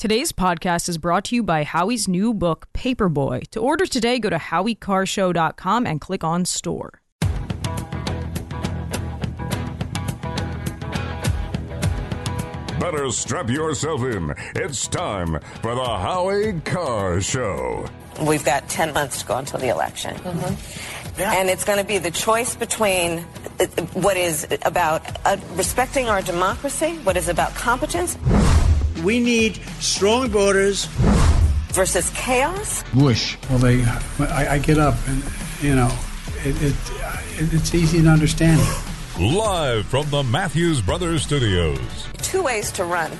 Today's podcast is brought to you by Howie's new book, Paperboy. To order today, go to howiecarrshow.com and click on store. Better strap yourself in. It's time for the Howie Carr Show. We've got 10 months to go until the election. And it's going to be the choice between uh, what is about uh, respecting our democracy, what is about competence, We need strong borders. versus chaos. Bush. Well, they, I, I get up and, you know, it, it, it's easy to understand. Live from the Matthews Brothers Studios. Two ways to run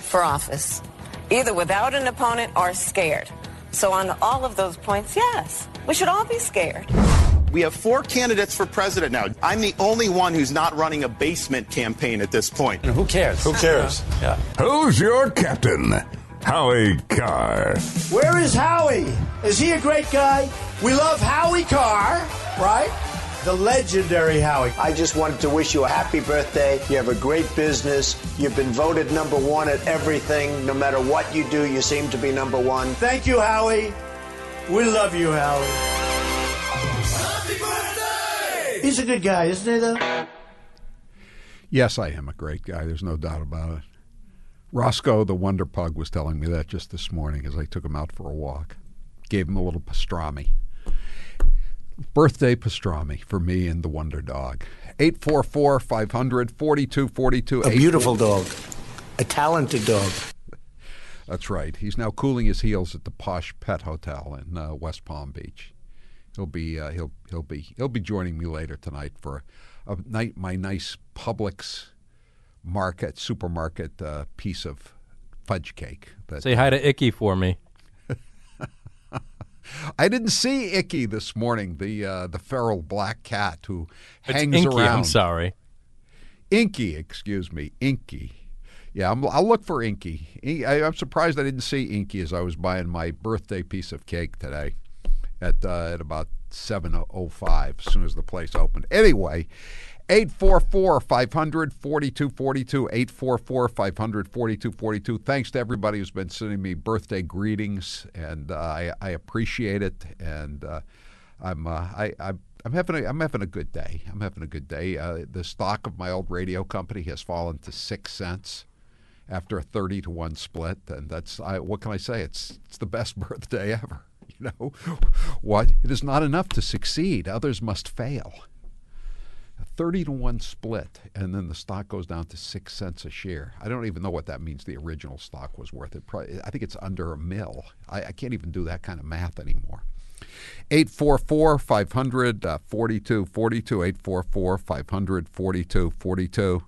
for office either without an opponent or scared. So, on all of those points, yes, we should all be scared. We have four candidates for president now. I'm the only one who's not running a basement campaign at this point. Who cares? Who cares? Yeah. Who's your captain? Howie Carr. Where is Howie? Is he a great guy? We love Howie Carr, right? The legendary Howie. I just wanted to wish you a happy birthday. You have a great business. You've been voted number one at everything. No matter what you do, you seem to be number one. Thank you, Howie. We love you, Howie. He's a good guy, isn't he, though? Yes, I am a great guy. There's no doubt about it. Roscoe, the Wonder Pug, was telling me that just this morning as I took him out for a walk. Gave him a little pastrami. Birthday pastrami for me and the Wonder Dog. 844 500 4242. A beautiful dog. A talented dog. That's right. He's now cooling his heels at the Posh Pet Hotel in uh, West Palm Beach. He'll be uh, he'll he'll be he'll be joining me later tonight for a night my nice Publix market supermarket uh, piece of fudge cake. That Say hi to Icky for me. I didn't see Icky this morning, the uh, the feral black cat who It's hangs Inky, around. I'm sorry. Inky, excuse me, Inky. Yeah, I'm, I'll look for Inky. I, I- I'm surprised I didn't see Inky as I was buying my birthday piece of cake today at uh, at about 7:05 as soon as the place opened. Anyway, 844 500 4242 844 500 4242 Thanks to everybody who's been sending me birthday greetings and uh, I, I appreciate it and uh, I'm uh, I, I'm having a I'm having a good day. I'm having a good day. Uh, the stock of my old radio company has fallen to six cents after a thirty to one split, and that's I, what can I say? It's it's the best birthday ever. You know what? It is not enough to succeed. Others must fail. A thirty to one split, and then the stock goes down to six cents a share. I don't even know what that means. The original stock was worth it. Probably, I think it's under a mill. I, I can't even do that kind of math anymore. 844 500 uh, 4242 844 500 4242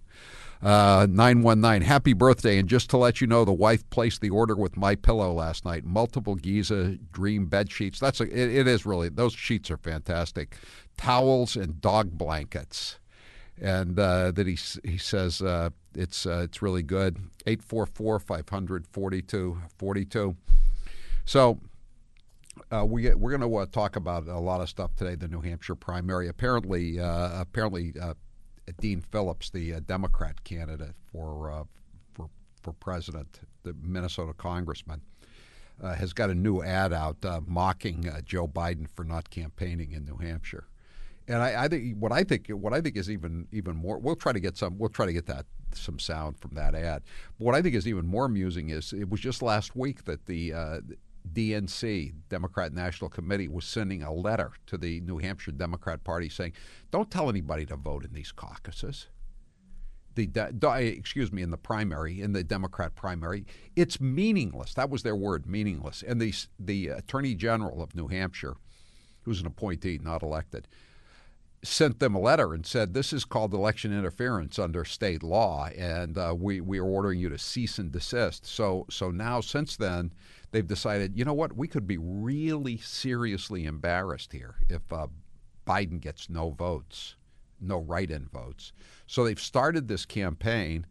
uh, 919 happy birthday. And just to let you know the wife placed the order with MyPillow last night. Multiple giza dream bed sheets. That's a, it, it is really those sheets are fantastic. Towels and dog blankets. And uh, that he he says uh, it's uh, it's really good. 844 500 4242 so uh, we we're going to uh, talk about a lot of stuff today. The New Hampshire primary. Apparently, uh, apparently, uh, Dean Phillips, the uh, Democrat candidate for uh, for for president, the Minnesota congressman, uh, has got a new ad out uh, mocking uh, Joe Biden for not campaigning in New Hampshire. And I, I think what I think what I think is even even more. We'll try to get some. We'll try to get that some sound from that ad. But what I think is even more amusing is it was just last week that the uh, DNC Democrat National Committee was sending a letter to the New Hampshire Democrat Party saying, "Don't tell anybody to vote in these caucuses." The de- excuse me in the primary in the Democrat primary, it's meaningless. That was their word, meaningless. And the the Attorney General of New Hampshire, who's an appointee, not elected, sent them a letter and said, "This is called election interference under state law, and uh, we we are ordering you to cease and desist." So so now since then, they've decided, you know what, we could be really seriously embarrassed here if uh, Biden gets no votes, no write-in votes. So they've started this campaign.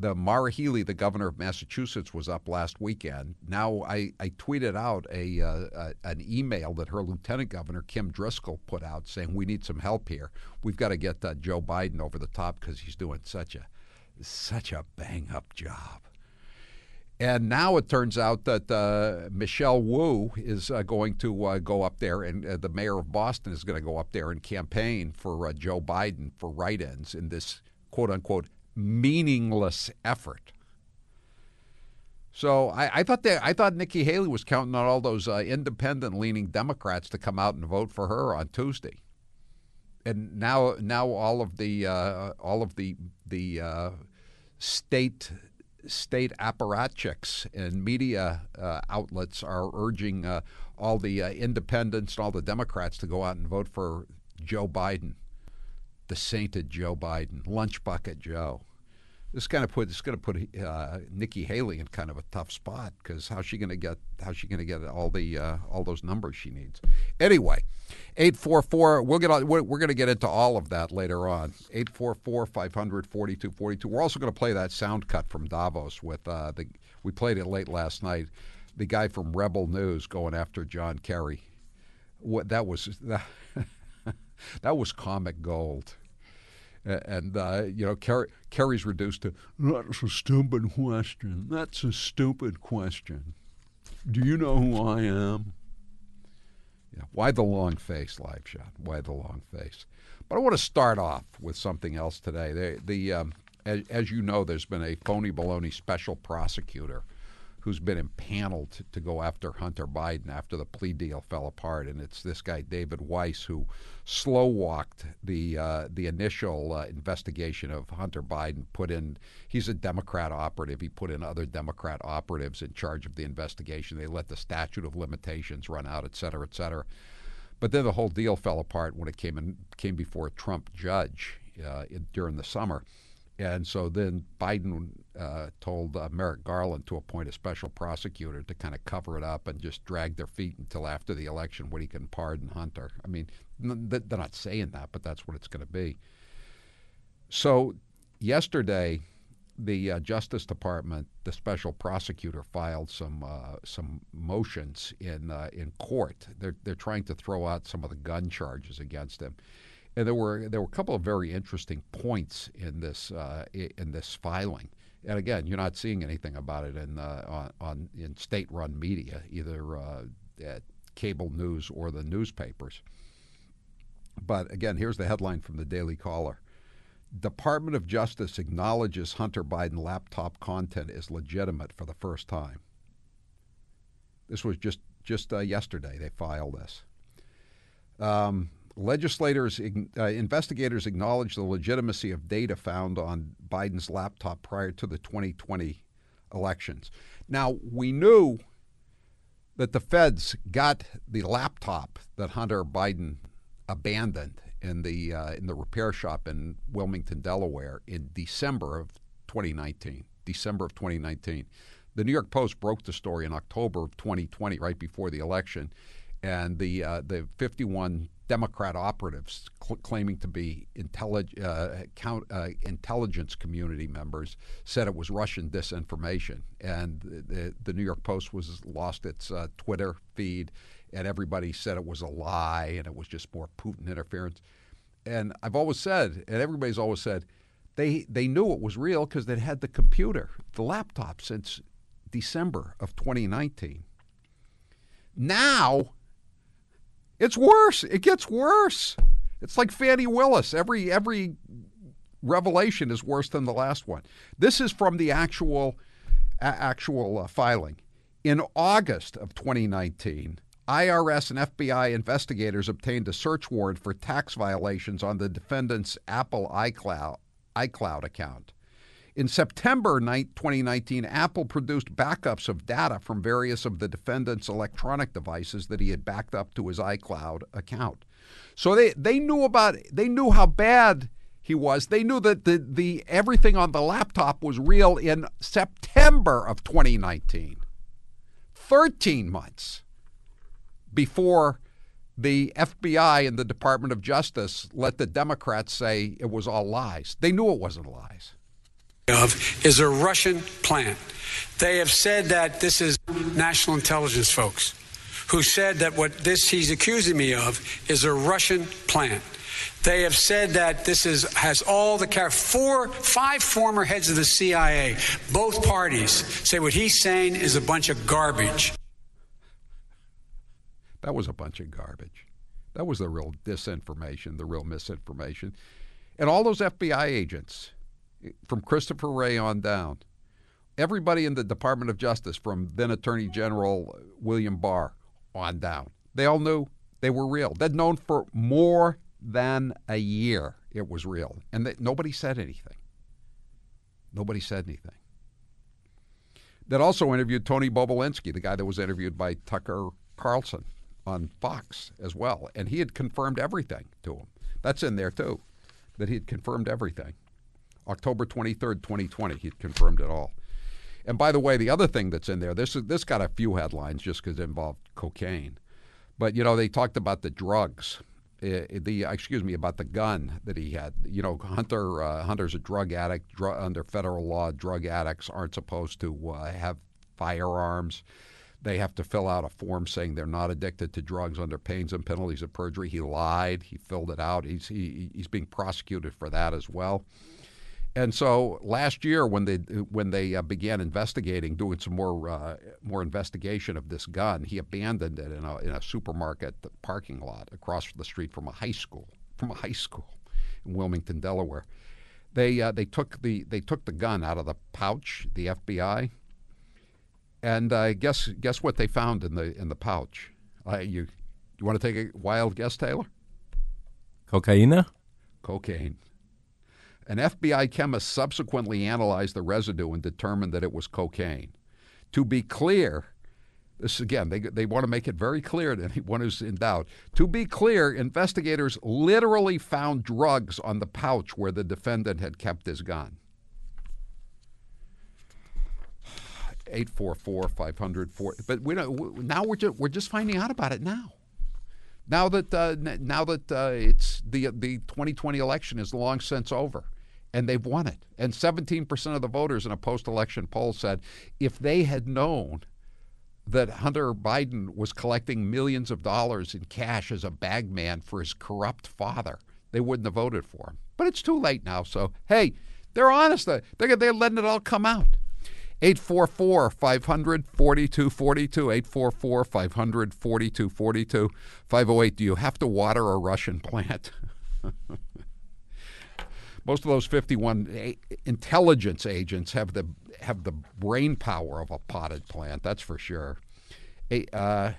The Maura Healey, the governor of Massachusetts, was up last weekend. Now I, I tweeted out a, uh, a an email that her lieutenant governor Kim Driscoll put out saying we need some help here. We've got to get uh, Joe Biden over the top because he's doing such a such a bang up job. And now it turns out that uh, Michelle Wu is uh, going to uh, go up there, and uh, the mayor of Boston is going to go up there and campaign for uh, Joe Biden for write ins in this quote unquote meaningless effort. So I, I thought that I thought Nikki Haley was counting on all those uh, independent leaning Democrats to come out and vote for her on Tuesday. And now now all of the all of the the state state apparatchiks and media uh, outlets are urging uh, all the uh, independents and all the Democrats to go out and vote for Joe Biden, the sainted Joe Biden, lunch bucket Joe. This kind of put this going to put uh, Nikki Haley in kind of a tough spot because how's she going to get how's she going to get all the uh, all those numbers she needs? Anyway, eight four four. We'll get on, we're, we're going to get into all of that later on. Eight four four five hundred forty two forty two. We're also going to play that sound cut from Davos with uh, the we played it late last night. The guy from Rebel News going after John Kerry. What that was that, that was comic gold and uh, you know Kerry, Kerry's reduced to that's a stupid question. That's a stupid question. Do you know who I am? Yeah. Why the long face, live shot? Why the long face? But I want to start off with something else today. The, the um, as, as, you know, there's been a phony baloney special prosecutor who's been impaneled to, to, go after Hunter Biden after the plea deal fell apart, and it's this guy David Weiss who slow walked the uh, the initial uh, investigation of Hunter Biden. Put in he's a Democrat operative. He put in other Democrat operatives in charge of the investigation. They let the statute of limitations run out, et cetera, et cetera. But then the whole deal fell apart when it came in came before a Trump judge uh, in, during the summer. And so then Biden uh, told uh, Merrick Garland to appoint a special prosecutor to kind of cover it up and just drag their feet until after the election when he can pardon Hunter. I mean, they're not saying that, but that's what it's going to be. So yesterday, the uh, Justice Department, the special prosecutor, filed some uh, some motions in uh, in court. They're they're trying to throw out some of the gun charges against him. And there were there were a couple of very interesting points in this uh, in this filing. And again, you're not seeing anything about it in uh, on, on, in state-run media, either uh, at cable news or the newspapers. But again, here's the headline from the Daily Caller. Department of Justice acknowledges Hunter Biden laptop content is legitimate for the first time. This was just just uh, yesterday they filed this. Um, legislators, uh, investigators acknowledge the legitimacy of data found on Biden's laptop prior to the 2020 elections. Now, we knew that the feds got the laptop that Hunter Biden abandoned in the uh, in the repair shop in Wilmington, Delaware, in December of 2019. December of 2019. The New York Post broke the story in October of 2020, right before the election, and the uh, the 51 Democrat operatives cl- claiming to be intellig- uh, count, uh, intelligence community members said it was Russian disinformation, and the, the New York Post was lost its uh, Twitter feed, and everybody said it was a lie and it was just more Putin interference. And I've always said, and everybody's always said, they they knew it was real because they had the computer, the laptop since December of 2019. Now it's worse. It gets worse. It's like Fani Willis. Every every revelation is worse than the last one. This is from the actual actual uh, filing. In August of 2019, IRS and FBI investigators obtained a search warrant for tax violations on the defendant's Apple iCloud iCloud account. In September 2019, Apple produced backups of data from various of the defendant's electronic devices that he had backed up to his iCloud account. So they, they knew about they knew how bad he was. They knew that the, the everything on the laptop was real in September of 2019. 13 months before the FBI and the Department of Justice let the Democrats say it was all lies. They knew it wasn't lies of is a Russian plant. They have said that this is national intelligence folks who said that what this he's accusing me of is a Russian plant. They have said that this is has all the char- four, five former heads of the CIA, both parties say what he's saying is a bunch of garbage. That was a bunch of garbage. That was the real disinformation, the real misinformation. And all those FBI agents, from Christopher Wray on down, everybody in the Department of Justice, from then Attorney General William Barr on down, they all knew they were real. They'd known for more than a year it was real. And they, nobody said anything. Nobody said anything. That also interviewed Tony Bobulinski, the guy that was interviewed by Tucker Carlson on Fox as well. And he had confirmed everything to him. That's in there too, that he had confirmed everything. October 23rd, 2020, he confirmed it all. And by the way, the other thing that's in there, this is, this got a few headlines just because it involved cocaine. But you know, they talked about the drugs, uh, the excuse me, about the gun that he had. You know, Hunter uh, Hunter's a drug addict. Dr- under federal law, drug addicts aren't supposed to uh, have firearms. They have to fill out a form saying they're not addicted to drugs under pains and penalties of perjury. He lied. He filled it out. He's he, he's being prosecuted for that as well. And so last year, when they when they uh, began investigating, doing some more uh, more investigation of this gun, he abandoned it in a in a supermarket parking lot across the street from a high school from a high school in Wilmington, Delaware. They uh, they took the they took the gun out of the pouch, the FBI, and uh, guess guess what they found in the in the pouch? Uh, you you want to take a wild guess, Taylor? Cocaine. Cocaine. An FBI chemist subsequently analyzed the residue and determined that it was cocaine. To be clear, this again, they, they want to make it very clear to anyone who's in doubt. To be clear, investigators literally found drugs on the pouch where the defendant had kept his gun. 844 500 but we don't now we're just, we're just finding out about it now now that uh, now that uh, it's the the 2020 election is long since over, and they've won it, and 17 percent of the voters in a post-election poll said if they had known that Hunter Biden was collecting millions of dollars in cash as a bagman for his corrupt father, they wouldn't have voted for him. But it's too late now. So hey, they're honest. They're they're letting it all come out. 844 500 4242. 844 500 4242. 508. Do you have to water a Russian plant? Most of those 51 intelligence agents have the have the brain power of a potted plant, that's for sure. Uh,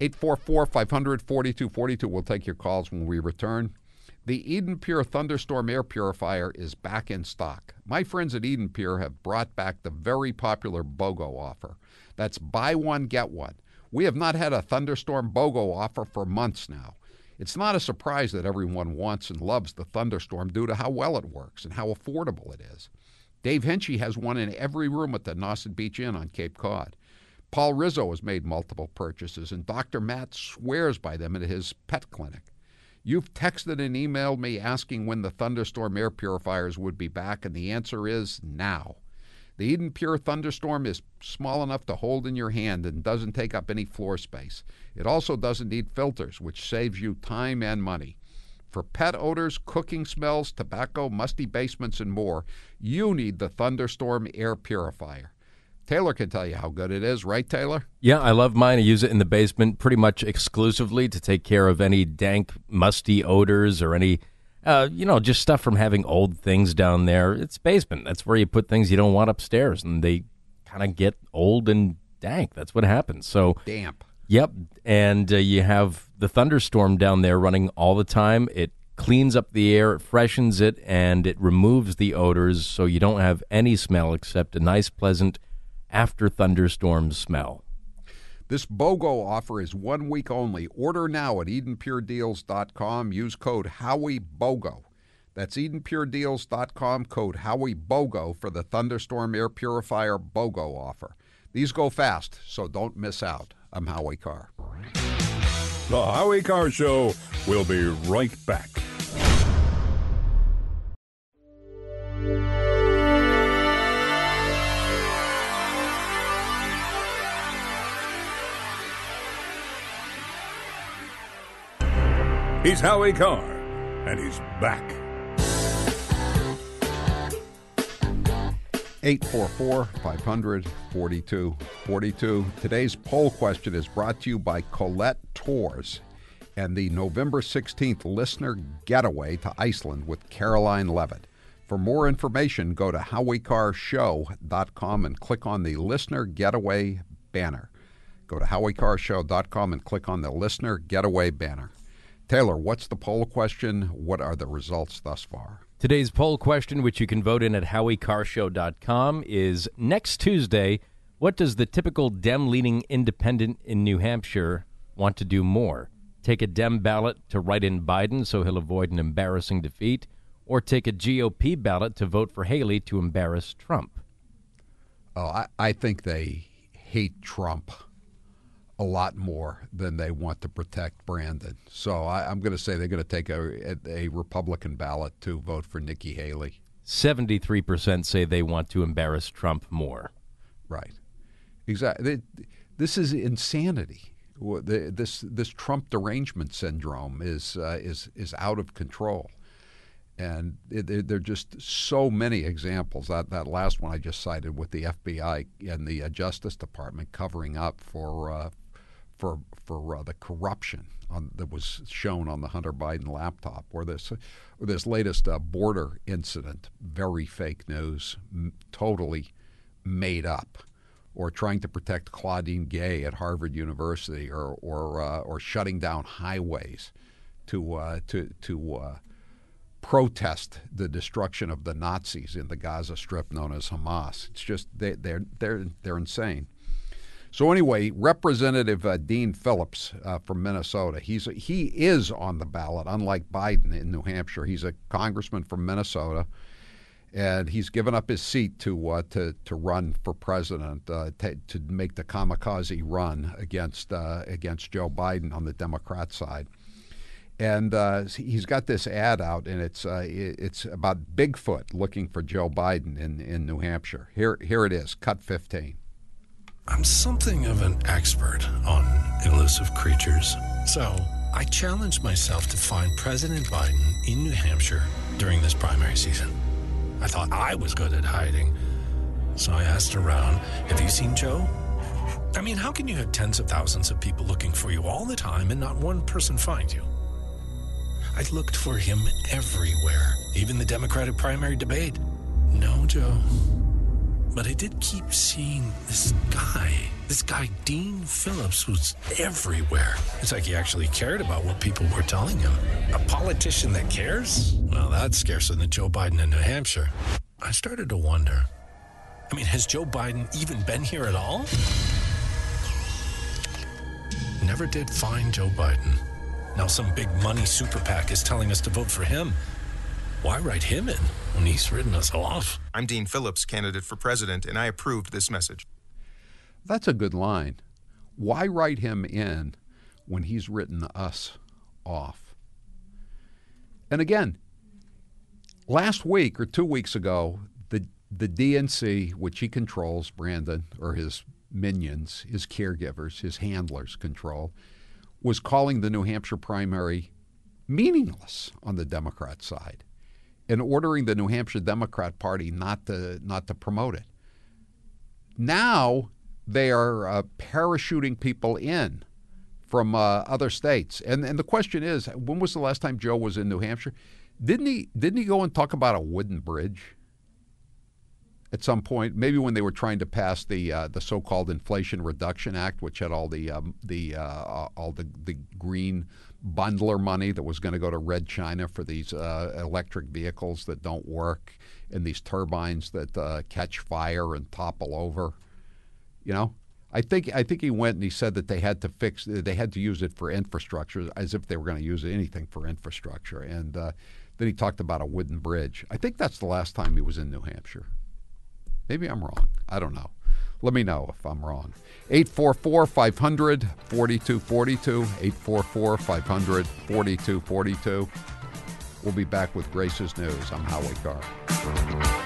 844 500 4242. We'll take your calls when we return. The Eden Pure Thunderstorm Air Purifier is back in stock. My friends at Eden Pure have brought back the very popular BOGO offer. That's buy one, get one. We have not had a thunderstorm BOGO offer for months now. It's not a surprise that everyone wants and loves the thunderstorm due to how well it works and how affordable it is. Dave Henchy has one in every room at the Nauset Beach Inn on Cape Cod. Paul Rizzo has made multiple purchases, and Dr. Matt swears by them at his pet clinic. You've texted and emailed me asking when the thunderstorm air purifiers would be back, and the answer is now. The Eden Pure Thunderstorm is small enough to hold in your hand and doesn't take up any floor space. It also doesn't need filters, which saves you time and money. For pet odors, cooking smells, tobacco, musty basements, and more, you need the Thunderstorm Air Purifier. Taylor can tell you how good it is, right, Taylor? Yeah, I love mine. I use it in the basement pretty much exclusively to take care of any dank, musty odors or any, uh, you know, just stuff from having old things down there. It's basement. That's where you put things you don't want upstairs, and they kind of get old and dank. That's what happens. So damp. Yep, and uh, you have the thunderstorm down there running all the time. It cleans up the air, it freshens it, and it removes the odors, so you don't have any smell except a nice, pleasant after thunderstorms smell. This BOGO offer is one week only. Order now at EdenPureDeals.com. Use code HowieBOGO. That's EdenPureDeals.com, code HowieBOGO for the Thunderstorm Air Purifier BOGO offer. These go fast, so don't miss out. I'm Howie Carr. The Howie Carr Show will be right back. He's Howie Carr, and he's back. 844 500 4242. Today's poll question is brought to you by Colette Tours and the November 16th listener getaway to Iceland with Karoline Leavitt. For more information, go to howiecarrshow.com and click on the listener getaway banner. Go to howiecarrshow.com and click on the listener getaway banner. Taylor, what's the poll question? What are the results thus far? Today's poll question, which you can vote in at howiecarrshow.com, is next Tuesday, what does the typical Dem leaning independent in New Hampshire want to do more? Take a Dem ballot to write in Biden so he'll avoid an embarrassing defeat, or take a GOP ballot to vote for Haley to embarrass Trump? Oh, I, I think they hate Trump a lot more than they want to protect Brandon. So I, am going to say they're going to take a, a, a Republican ballot to vote for Nikki Haley. 73% say they want to embarrass Trump more. Right. Exactly. This is insanity. This this Trump derangement syndrome is uh, is is out of control, and there are just so many examples. That that last one I just cited with the FBI and the uh, Justice Department covering up for uh, for for uh, the corruption on, that was shown on the Hunter Biden laptop, or this or this latest uh, border incident, very fake news, m- totally made up, or trying to protect Claudine Gay at Harvard University, or or uh, or shutting down highways to uh, to to uh, protest the destruction of the Nazis in the Gaza Strip, known as Hamas. It's just they, they're they're they're insane. So anyway, Representative uh, Dean Phillips uh, from Minnesota, he's he is on the ballot, unlike Biden in New Hampshire. He's a congressman from Minnesota, and he's given up his seat to uh, to to run for president uh, to, to make the kamikaze run against uh, against Joe Biden on the Democrat side. And uh, he's got this ad out, and it's it's about Bigfoot looking for Joe Biden in, in New Hampshire. Here here it is, cut fifteen. I'm something of an expert on elusive creatures. So I challenged myself to find President Biden in New Hampshire during this primary season. I thought I was good at hiding. So I asked around, Have you seen Joe? I mean, how can you have tens of thousands of people looking for you all the time and not one person find you? I looked for him everywhere, even the Democratic primary debate. No, Joe. But I did keep seeing this guy, this guy, Dean Phillips, who's everywhere. It's like he actually cared about what people were telling him. A politician that cares? Well, that's scarcer than Joe Biden in New Hampshire. I started to wonder. I mean, has Joe Biden even been here at all? Never did find Joe Biden. Now some big money super PAC is telling us to vote for him. Why write him in when he's written us off? I'm Dean Phillips, candidate for president, and I approved this message. That's a good line. Why write him in when he's written us off? And again, last week or two weeks ago, the the DNC, which he controls, Brandon, or his minions, his caregivers, his handlers control, was calling the New Hampshire primary meaningless on the Democrat side and ordering the New Hampshire Democrat Party not to not to promote it. Now they are uh, parachuting people in from uh, other states, and and the question is, when was the last time Joe was in New Hampshire? Didn't he didn't he go and talk about a wooden bridge? At some point, maybe when they were trying to pass the uh, the so-called Inflation Reduction Act, which had all the um, the uh, all the the green bundler money that was going to go to Red China for these uh, electric vehicles that don't work and these turbines that uh, catch fire and topple over. You know, I think I think he went and he said that they had to fix they had to use it for infrastructure as if they were going to use anything for infrastructure. And uh, then he talked about a wooden bridge. I think that's the last time he was in New Hampshire. Maybe I'm wrong. I don't know. Let me know if I'm wrong. 844 500 4242. 844 500 4242. We'll be back with Grace's News. I'm Howie Carr.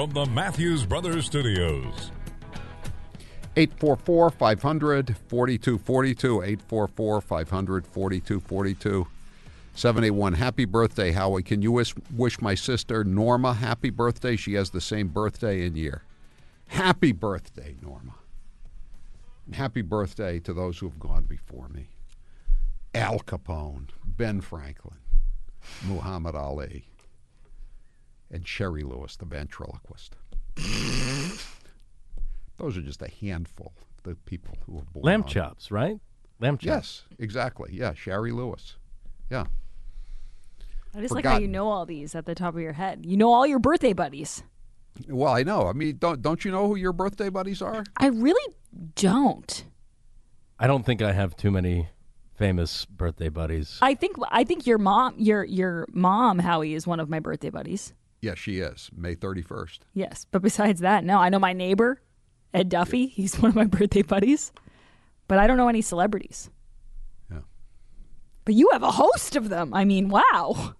From the Matthews Brothers Studios. 844 500 4242. 844 500 4242. 781. Happy birthday, Howie. Can you wish, wish my sister Norma happy birthday? She has the same birthday and year. Happy birthday, Norma. Happy birthday to those who have gone before me Al Capone, Ben Franklin, Muhammad Ali, and Sherry Lewis, the ventriloquist. Those are just a handful of the people who were born. Lamb on- chops, right? Lamb chops. Yes, exactly. Yeah, Sherry Lewis. Yeah. I just like how you know all these at the top of your head. You know all your birthday buddies. Well, I know. I mean, don't don't you know who your birthday buddies are? I really don't. I don't think I have too many famous birthday buddies. I think I think your mom, your your mom Howie is one of my birthday buddies. Yes, she is. May 31st. Yes, but besides that, no. I know my neighbor, Ed Duffy. He's one of my birthday buddies, but I don't know any celebrities. Yeah. But you have a host of them. I mean, wow.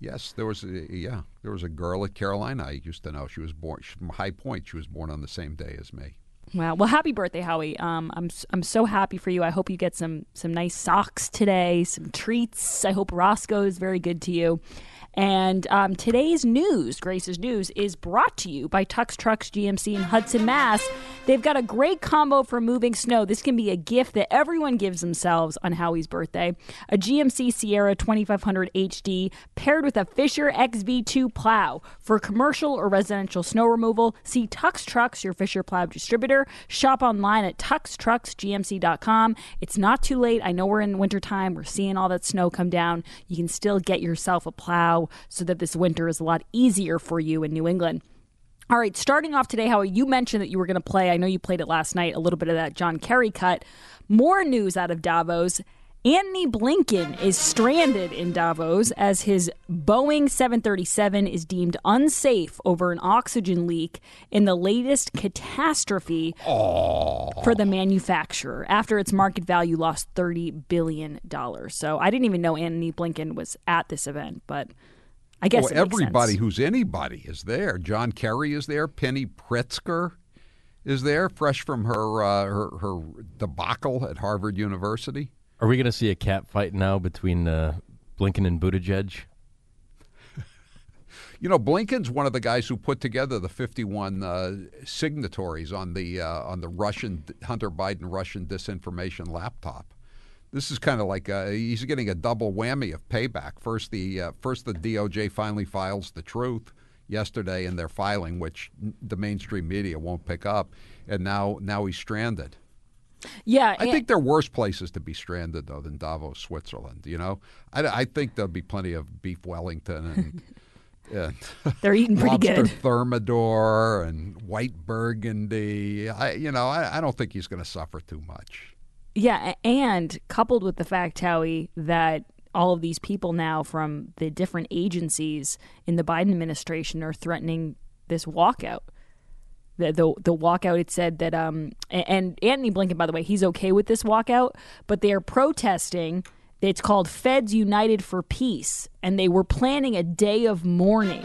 Yes, there was a, yeah, there was a girl at Carolina I used to know. She was born she's from High Point. She was born on the same day as me. Wow. Well, happy birthday, Howie. Um, I'm I'm so happy for you. I hope you get some some nice socks today, some treats. I hope Roscoe is very good to you. And um, today's news, Grace's news, is brought to you by Tux Trucks GMC in Hudson, Mass. They've got a great combo for moving snow. This can be a gift that everyone gives themselves on Howie's birthday. A GMC Sierra 2500 HD paired with a Fisher XV2 plow for commercial or residential snow removal. See Tux Trucks, your Fisher plow distributor. Shop online at tuxtrucksgmc.com. It's not too late. I know we're in wintertime. We're seeing all that snow come down. You can still get yourself a plow so that this winter is a lot easier for you in New England. All right, starting off today, Howie, you mentioned that you were going to play. I know you played it last night, a little bit of that John Kerry cut. More news out of Davos. Anthony Blinken is stranded in Davos as his Boeing 737 is deemed unsafe over an oxygen leak in the latest catastrophe for the manufacturer after its market value lost $30 billion. So I didn't even know Anthony Blinken was at this event, but I guess well, it makes everybody sense. who's anybody is there. John Kerry is there. Penny Pritzker is there, fresh from her uh, her, her debacle at Harvard University. Are we going to see a cat fight now between uh, Blinken and Buttigieg? You know, Blinken's one of the guys who put together the 51 uh, signatories on the uh, on the Russian Hunter Biden Russian disinformation laptop. This is kind of like uh he's getting a double whammy of payback. First, the uh, first the DOJ finally files the truth yesterday in their filing, which the mainstream media won't pick up, and now now he's stranded. Yeah, I think there are worse places to be stranded though than Davos, Switzerland. You know, I, I think there'll be plenty of beef Wellington and. and They're eating pretty good. Thermidor and white Burgundy. I, you know, I, I don't think he's going to suffer too much. Yeah, and coupled with the fact, Howie, that all of these people now from the different agencies in the Biden administration are threatening this walkout. The, the the walkout it said that um and Anthony Blinken by the way he's okay with this walkout but they are protesting it's called Feds United for Peace and they were planning a day of mourning.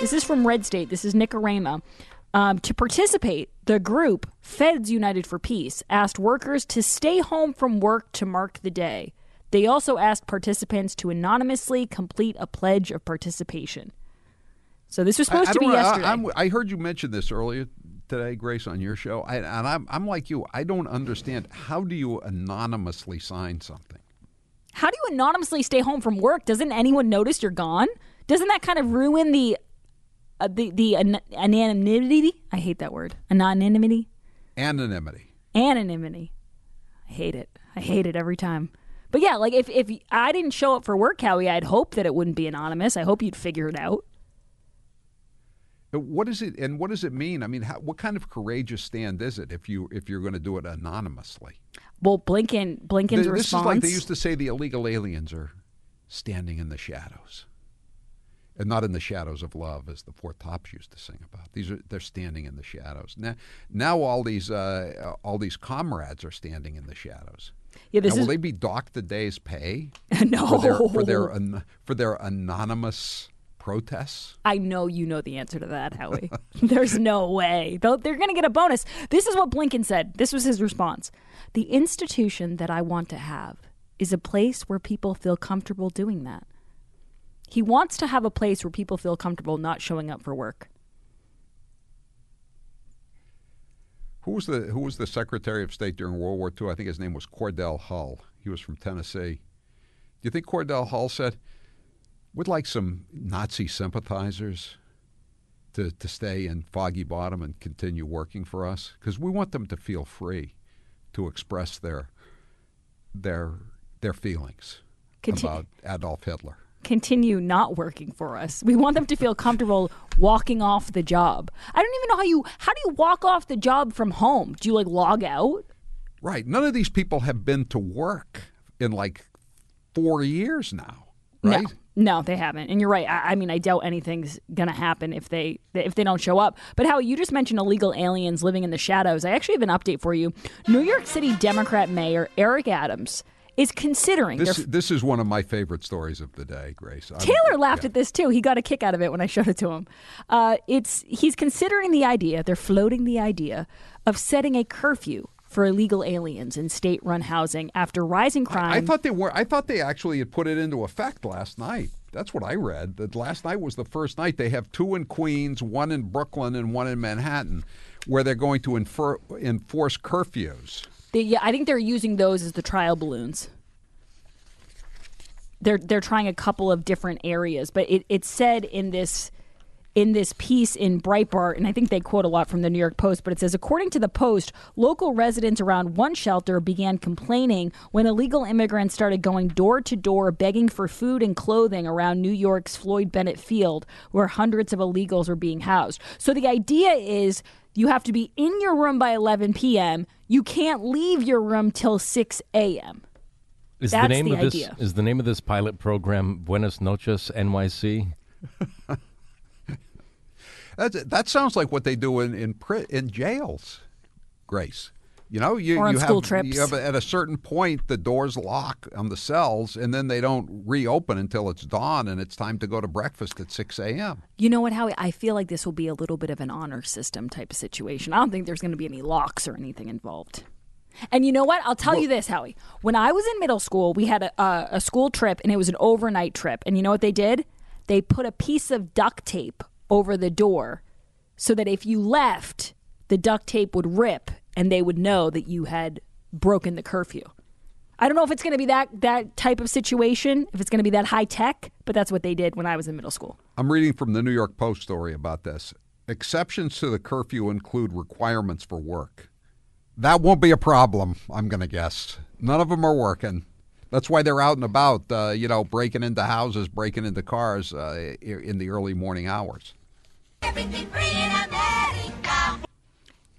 This is from Red State. This is Nicaragua um, to participate the group Feds United for Peace asked workers to stay home from work to mark the day they also asked participants to anonymously complete a pledge of participation so this was supposed I, I to be know, I- yesterday I'm- I, heard you mention this earlier today, Grace, on your show, I, and I'm, I'm like you. I don't understand. How do you anonymously sign something? How do you anonymously stay home from work? Doesn't anyone notice you're gone? Doesn't that kind of ruin the uh, the the an- anonymity? I hate that word. Anonymity. Anonymity. Anonymity. I hate it. I hate it every time. But yeah, like if if I didn't show up for work, Howie, I'd hope that it wouldn't be anonymous. I hope you'd figure it out. What is it, and what does it mean? I mean, how, what kind of courageous stand is it if you if you're going to do it anonymously? Well, Blinken Blinken's Th- this response. is like they used to say the illegal aliens are standing in the shadows, and not in the shadows of love, as the Four Tops used to sing about. These are they're standing in the shadows now. Now all these uh, all these comrades are standing in the shadows. Yeah, this now, will is- they be docked a day's pay? No. for their for their, an, for their anonymous protests? I know you know the answer to that, Howie. There's no way. They're going to get a bonus. This is what Blinken said. This was his response. The institution that I want to have is a place where people feel comfortable doing that. He wants to have a place where people feel comfortable not showing up for work. Who was the Who was the Secretary of State during World War II? I think his name was Cordell Hull. He was from Tennessee. Do you think Cordell Hull said, "We'd like some Nazi sympathizers to to stay in Foggy Bottom and continue working for us because we want them to feel free to express their their their feelings about Adolf Hitler." Continue not working for us. We want them to feel comfortable walking off the job. I don't even know how you how do you walk off the job from home? Do you like log out? Right. None of these people have been to work in like four years now. Right. No. No, they haven't, and you're right. I, I mean, I doubt anything's gonna happen if they if they don't show up. But how you just mentioned illegal aliens living in the shadows. I actually have an update for you. New York City Democrat Mayor Eric Adams is considering. This this is one of my favorite stories of the day, Grace. I'm- Taylor laughed at this too. He got a kick out of it when I showed it to him. Uh, it's he's considering the idea. They're floating the idea of setting a curfew for illegal aliens in state-run housing after rising crime. I thought they were. I thought they actually had put it into effect last night. That's what I read. That last night was the first night. They have two in Queens, one in Brooklyn, and one in Manhattan, where they're going to infer, enforce curfews. They, yeah, I think they're using those as the trial balloons. They're they're trying a couple of different areas, but it, it said in this in this piece in Breitbart, and I think they quote a lot from the New York Post, but it says according to the Post, local residents around one shelter began complaining when illegal immigrants started going door to door begging for food and clothing around New York's Floyd Bennett Field, where hundreds of illegals were being housed. So the idea is you have to be in your room by 11 p.m. You can't leave your room till 6 a.m. Is That's the name the of this idea. is the name of this pilot program Buenos Noches NYC? That that sounds like what they do in in, in jails, Grace. You know, you, you school have, trips. You have at a certain point the doors lock on the cells, and then they don't reopen until it's dawn, and it's time to go to breakfast at six a.m. You know what, Howie? I feel like this will be a little bit of an honor system type of situation. I don't think there's going to be any locks or anything involved. And you know what? I'll tell you this, Howie. When I was in middle school, we had a, a, a school trip, and it was an overnight trip. And you know what they did? They put a piece of duct tape over the door so that if you left, the duct tape would rip and they would know that you had broken the curfew. I don't know if it's going to be that that type of situation, if it's going to be that high tech, but that's what they did when I was in middle school. I'm reading from the New York Post story about this. Exceptions to the curfew include requirements for work. That won't be a problem, I'm going to guess. None of them are working. That's why they're out and about, uh, you know, breaking into houses, breaking into cars uh, in the early morning hours.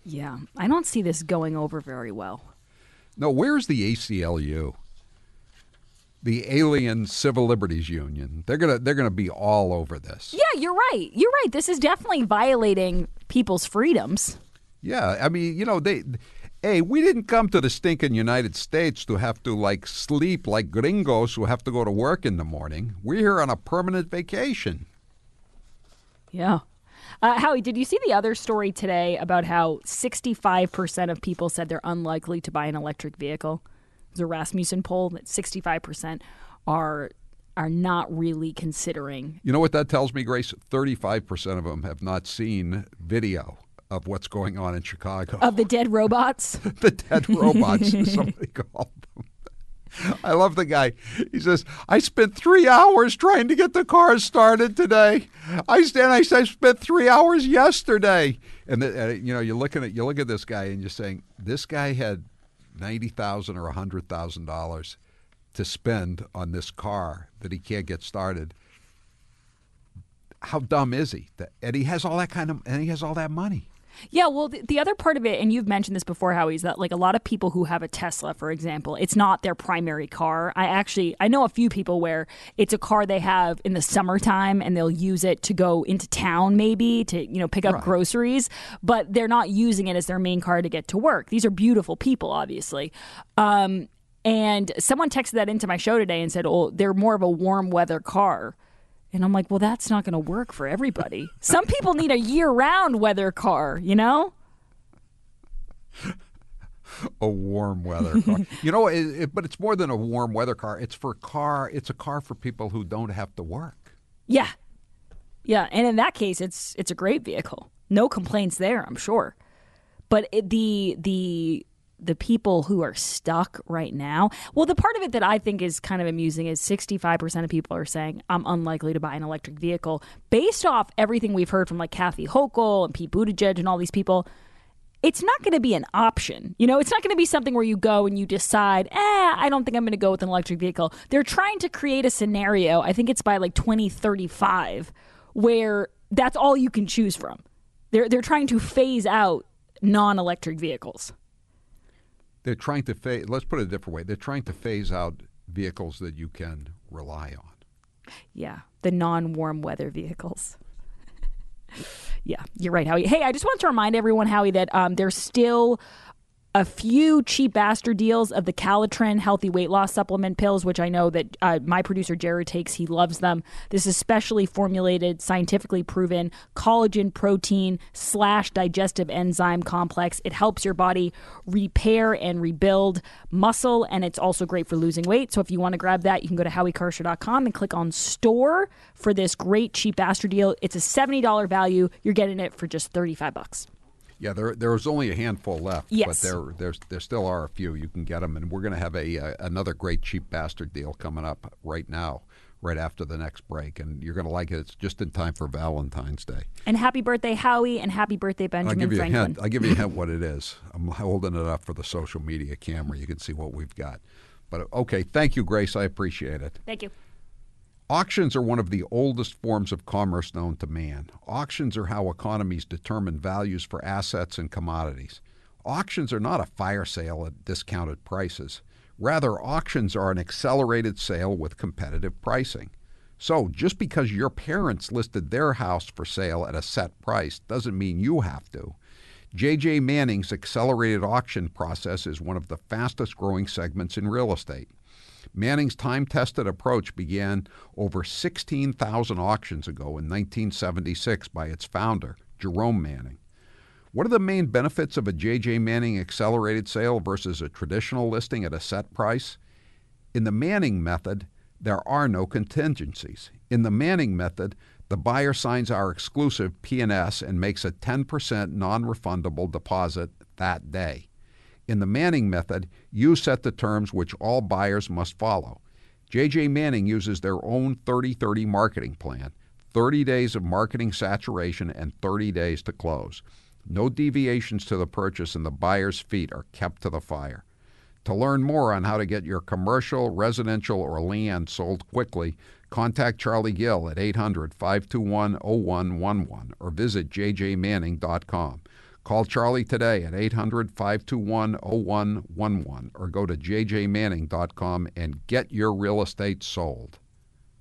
Yeah, I don't see this going over very well. No, where's the ACLU? The Alien Civil Liberties Union. They're gonna they're gonna be all over this. Yeah, you're right. You're right. This is definitely violating people's freedoms. Yeah, I mean, you know, they hey, we didn't come to the stinking United States to have to like sleep like gringos who have to go to work in the morning. We're here on a permanent vacation. Yeah. Uh, Howie, did you see the other story today about how 65% of people said they're unlikely to buy an electric vehicle? There's a Rasmussen poll that 65% are are not really considering. You know what that tells me, Grace? Thirty-five percent of them have not seen video of what's going on in Chicago. Of the dead robots? the dead robots, somebody called them. I love the guy. He says, "I spent three hours trying to get the car started today. I stand. I I spent three hours yesterday." And the, uh, you know, you're looking at you look at this guy and you're saying, "This guy had ninety thousand or hundred thousand dollars to spend on this car that he can't get started." How dumb is he? That, and he has all that kind of, and he has all that money. Yeah, well, the, the other part of it, and you've mentioned this before, Howie, is that like a lot of people who have a Tesla, for example, it's not their primary car. I actually, I know a few people where it's a car they have in the summertime and they'll use it to go into town, maybe to you know pick up groceries, but they're not using it as their main car to get to work. These are beautiful people, obviously. Um, and someone texted that into my show today and said, "Oh, they're more of a warm weather car." And I'm like, well, that's not going to work for everybody. Some people need a year round weather car, you know? a warm weather car. you know, it, it, but it's more than a warm weather car. It's for car. It's a car for people who don't have to work. Yeah, yeah, and in that case, it's it's a great vehicle. No complaints there, I'm sure. But it, the the the people who are stuck right now. Well, the part of it that I think is kind of amusing is 65% of people are saying I'm unlikely to buy an electric vehicle based off everything we've heard from like Kathy Hochul and Pete Buttigieg and all these people it's not going to be an option. You know, it's not going to be something where you go and you decide, eh, I don't think I'm going to go with an electric vehicle. They're trying to create a scenario, I think it's by like 2035, where that's all you can choose from. They're, they're trying to phase out non electric vehicles. They're trying to phase, let's put it a different way. They're trying to phase out vehicles that you can rely on. Yeah, the non warm weather vehicles. Yeah, you're right, Howie. Hey, I just want to remind everyone, Howie, that um, there's still a few cheap bastard deals of the Calitrin healthy weight loss supplement pills, which I know that uh, my producer Jared takes. He loves them. This is specially formulated, scientifically proven collagen protein slash digestive enzyme complex. It helps your body repair and rebuild muscle, and it's also great for losing weight. So if you want to grab that, you can go to howiecarrshow.com and click on store for this great cheap bastard deal. It's a $70 value. You're getting it for just 35 bucks. Yeah, there there was only a handful left, yes. but there there's there still are a few. You can get them, and we're going to have a, a another great cheap bastard deal coming up right now, right after the next break, and you're going to like it. It's just in time for Valentine's Day. And happy birthday, Howie, and happy birthday, Benjamin I'll give you Franklin. A hint. I'll give you a hint what it is. I'm holding it up for the social media camera. You can see what we've got. But okay, thank you, Grace. I appreciate it. Thank you. Auctions are one of the oldest forms of commerce known to man. Auctions are how economies determine values for assets and commodities. Auctions are not a fire sale at discounted prices. Rather, auctions are an accelerated sale with competitive pricing. So, just because your parents listed their house for sale at a set price doesn't mean you have to. JJ Manning's accelerated auction process is one of the fastest growing segments in real estate. Manning's time tested approach began over 16,000 auctions ago in 1976 by its founder, Jerome Manning. What are the main benefits of a J.J. Manning accelerated sale versus a traditional listing at a set price? In the Manning method, there are no contingencies. In the Manning method, the buyer signs our exclusive P&S and makes a 10% non-refundable deposit that day. In the Manning method, you set the terms which all buyers must follow. JJ Manning uses their own 30 30 marketing plan 30 days of marketing saturation and 30 days to close. No deviations to the purchase, and the buyer's feet are kept to the fire. To learn more on how to get your commercial, residential, or land sold quickly, contact Charlie Gill at 800 521 0111 or visit jjmanning.com. Call Charlie today at 800 521 0111 or go to jjmanning.com and get your real estate sold.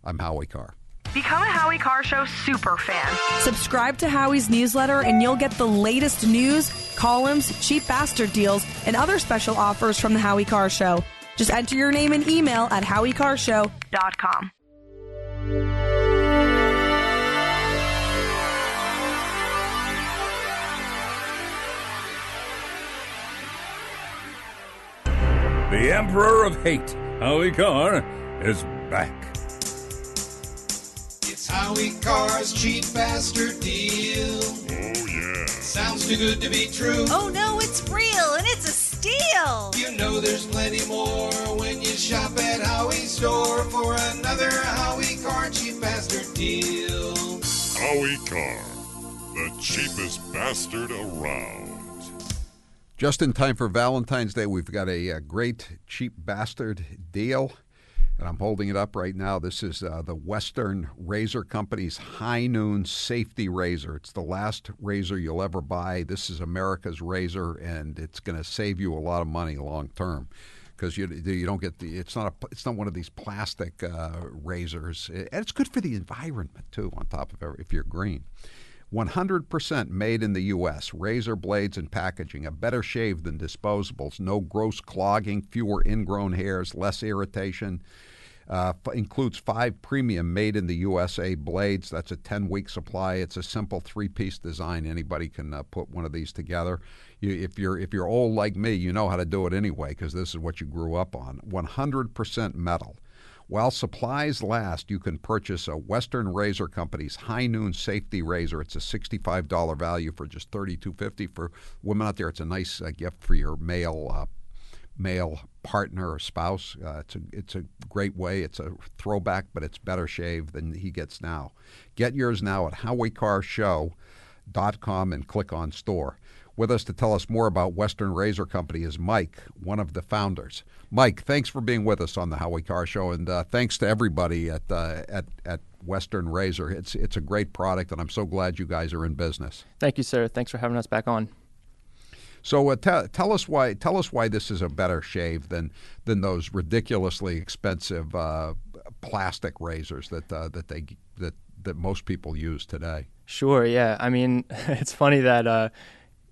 I'm Howie Carr. Become a Howie Carr Show super fan. Subscribe to Howie's newsletter and you'll get the latest news, columns, cheap bastard deals, and other special offers from the Howie Carr Show. Just enter your name and email at howiecarrshow.com. The Emperor of Hate, Howie Carr, is back. It's Howie Carr's cheap bastard deal. Oh, yeah. Sounds too good to be true. Oh no, it's real and it's a steal. You know there's plenty more when you shop at Howie's store for another Howie Carr cheap bastard deal. Howie Carr, the cheapest bastard around. Just in time for Valentine's Day, we've got a, a great cheap bastard deal. And I'm holding it up right now. This is uh, the Western Razor Company's High Noon Safety Razor. It's the last razor you'll ever buy. This is America's razor, and it's going to save you a lot of money long term because you you don't get the it's not a it's not one of these plastic uh, razors, and it's good for the environment too. On top of every, if you're green. 100% made in the U.S. Razor blades and packaging, a better shave than disposables. No gross clogging, fewer ingrown hairs, less irritation. Uh, f- includes five premium made in the USA blades. That's a 10 week supply. It's a simple three piece design. Anybody can uh, put one of these together. You, if you're if you're old like me, you know how to do it anyway because this is what you grew up on. 100% metal. While supplies last, you can purchase a Western Razor Company's High Noon Safety Razor. It's a $65 value for just $32.50 for women out there. It's a nice uh, gift for your male uh, male partner or spouse. Uh, it's a it's a great way. It's a throwback, but it's better shave than he gets now. Get yours now at HowieCarrShow.com and click on store. With us to tell us more about Western Razor Company is Mike, one of the founders. Mike, thanks for being with us on the Howie Carr Show, and uh, thanks to everybody at uh, at at Western Razor. It's it's a great product, and I'm so glad you guys are in business. Thank you, sir. Thanks for having us back on. So uh, tell tell us why tell us why this is a better shave than than those ridiculously expensive uh, plastic razors that uh, that they that that most people use today. Sure. Yeah. I mean, it's funny that uh,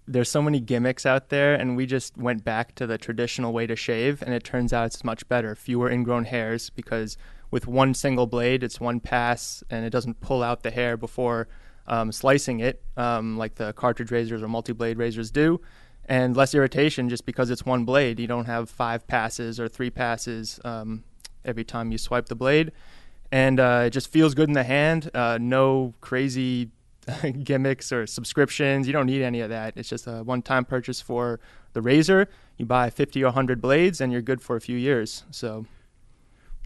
there's so many gimmicks out there, and we just went back to the traditional way to shave, and it turns out it's much better. Fewer ingrown hairs because with one single blade, it's one pass, and it doesn't pull out the hair before um, slicing it, um, like the cartridge razors or multi-blade razors do and less irritation just because it's one blade. You don't have five passes or three passes um, every time you swipe the blade, and uh, it just feels good in the hand. Uh, no crazy gimmicks or subscriptions. You don't need any of that. It's just a one-time purchase for the razor. You buy 50 or 100 blades, and you're good for a few years. So.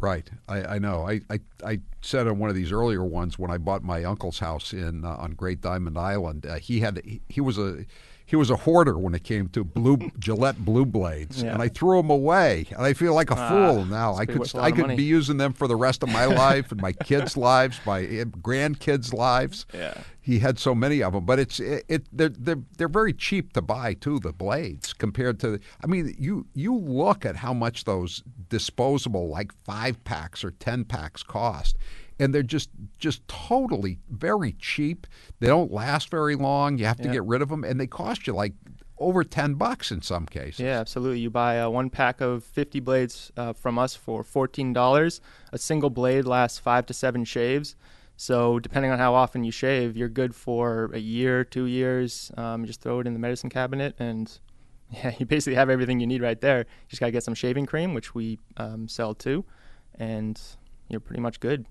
Right, I, I know. I, I, I said on one of these earlier ones when I bought my uncle's house in uh, on Great Diamond Island. Uh, he had he, he was a he was a hoarder when it came to blue Gillette blue blades, Yeah. and I threw them away. And I feel like a Ah, fool now. I could worth a lot I could money. be using them for the rest of my life and my kids' lives, my eh, grandkids' lives. Yeah. He had so many of them, but it's it, it they're, they're they're very cheap to buy too. The blades compared to, I mean, you you look at how much those disposable like five packs or ten packs cost, and they're just just totally very cheap. They don't last very long. You have to Yeah. get rid of them, and they cost you like over ten bucks in some cases. Yeah, absolutely. You buy uh, one pack of 50 blades uh, from us for $14. A single blade lasts five to seven shaves. So, depending on how often you shave, you're good for a year, two years. Um, you just throw it in the medicine cabinet, and yeah, you basically have everything you need right there. You just got to get some shaving cream, which we um, sell too, and you're pretty much good.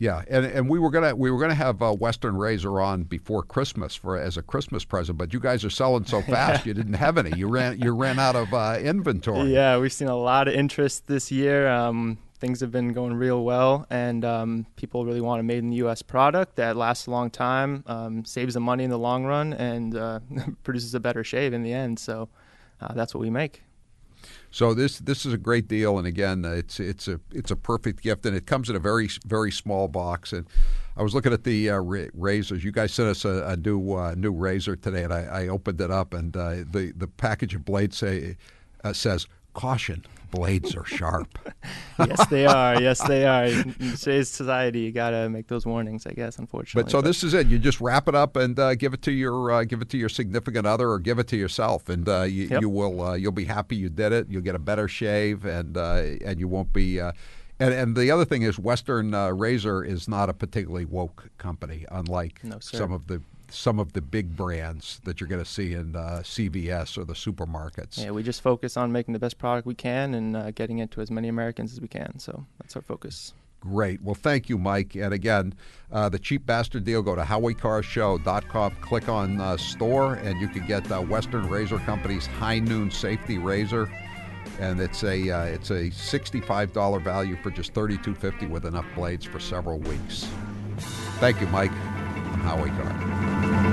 Yeah, and, and we were gonna we were gonna have uh, Western Razor on before Christmas for as a Christmas present, but you guys are selling so fast you didn't have any. You ran you ran out of uh, inventory. Yeah, we've seen a lot of interest this year. Um, things have been going real well, and um, people really want a made in the U.S. product that lasts a long time, um, saves them money in the long run, and uh, produces a better shave in the end. So uh, that's what we make. So this this is a great deal, and again, it's it's a it's a perfect gift, and it comes in a very very small box. And I was looking at the uh, ra- razors. You guys sent us a, a new uh, new razor today, and I, I opened it up, and uh, the the package of blades say uh, says caution. Blades are sharp. yes, they are. Yes, they are. In today's society, you gotta make those warnings, I guess. Unfortunately, But so this is it. You just wrap it up and uh, give it to your uh, give it to your significant other or give it to yourself, and uh, you, Yep. you will uh, you'll be happy you did it. You'll get a better shave, and uh, and you won't be. Uh, and, and the other thing is, Western uh, Razor is not a particularly woke company, unlike No, some of the some of the big brands that you're going to see in uh, CVS or the supermarkets. Yeah, we just focus on making the best product we can and uh, getting it to as many Americans as we can. So that's our focus. Great. Well, thank you, Mike. And again, uh, the cheap bastard deal. Go to HowieCarrShow.com, click on uh, store, and you can get uh, Western Razor Company's High Noon Safety Razor, and it's a uh, it's a sixty-five dollar value for just thirty-two fifty with enough blades for several weeks. Thank you, Mike. Howie Carr.